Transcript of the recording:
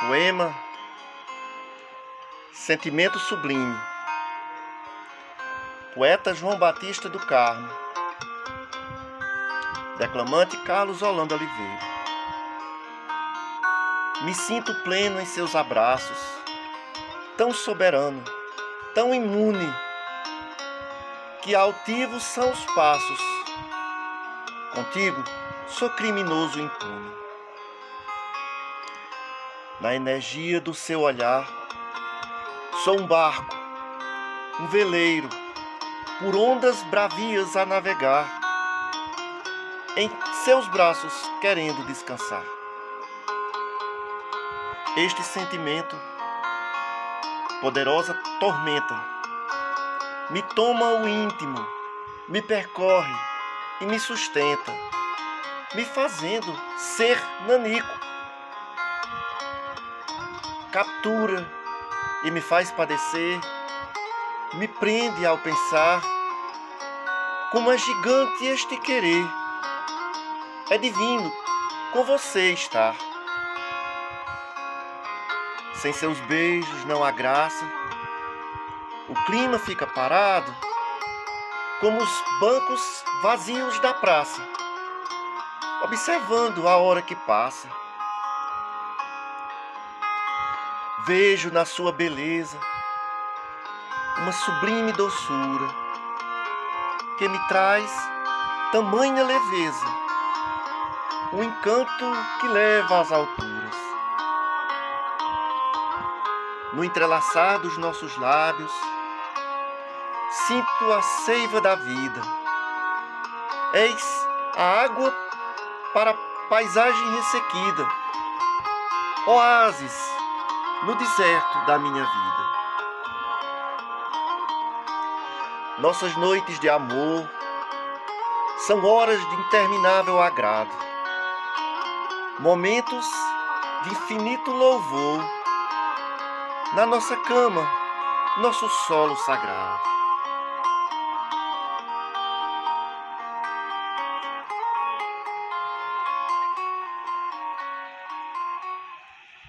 Poema Sentimento Sublime. Poeta João Batista do Carmo Declamante Carlos Holanda Oliveira. Me sinto pleno em seus abraços Tão soberano, tão imune Que altivos são os passos. Contigo sou criminoso impune na energia do seu olhar. Sou um barco, um veleiro, por ondas bravias a navegar, em seus braços querendo descansar. Este sentimento, poderosa tormenta, me toma o íntimo, me percorre e me sustenta, me fazendo ser nanico captura e me faz padecer, me prende ao pensar como é gigante este querer. É divino com você estar. Sem seus beijos não há graça, o clima fica parado, como os bancos vazios da praça, observando a hora que passa. Vejo na sua beleza uma sublime doçura que me traz tamanha leveza, um encanto que leva às alturas. No entrelaçar dos nossos lábios, sinto a seiva da vida. Eis a água para a paisagem ressequida, oásis no deserto da minha vida. Nossas noites de amor são horas de interminável agrado, momentos de infinito louvor na nossa cama, nosso solo sagrado.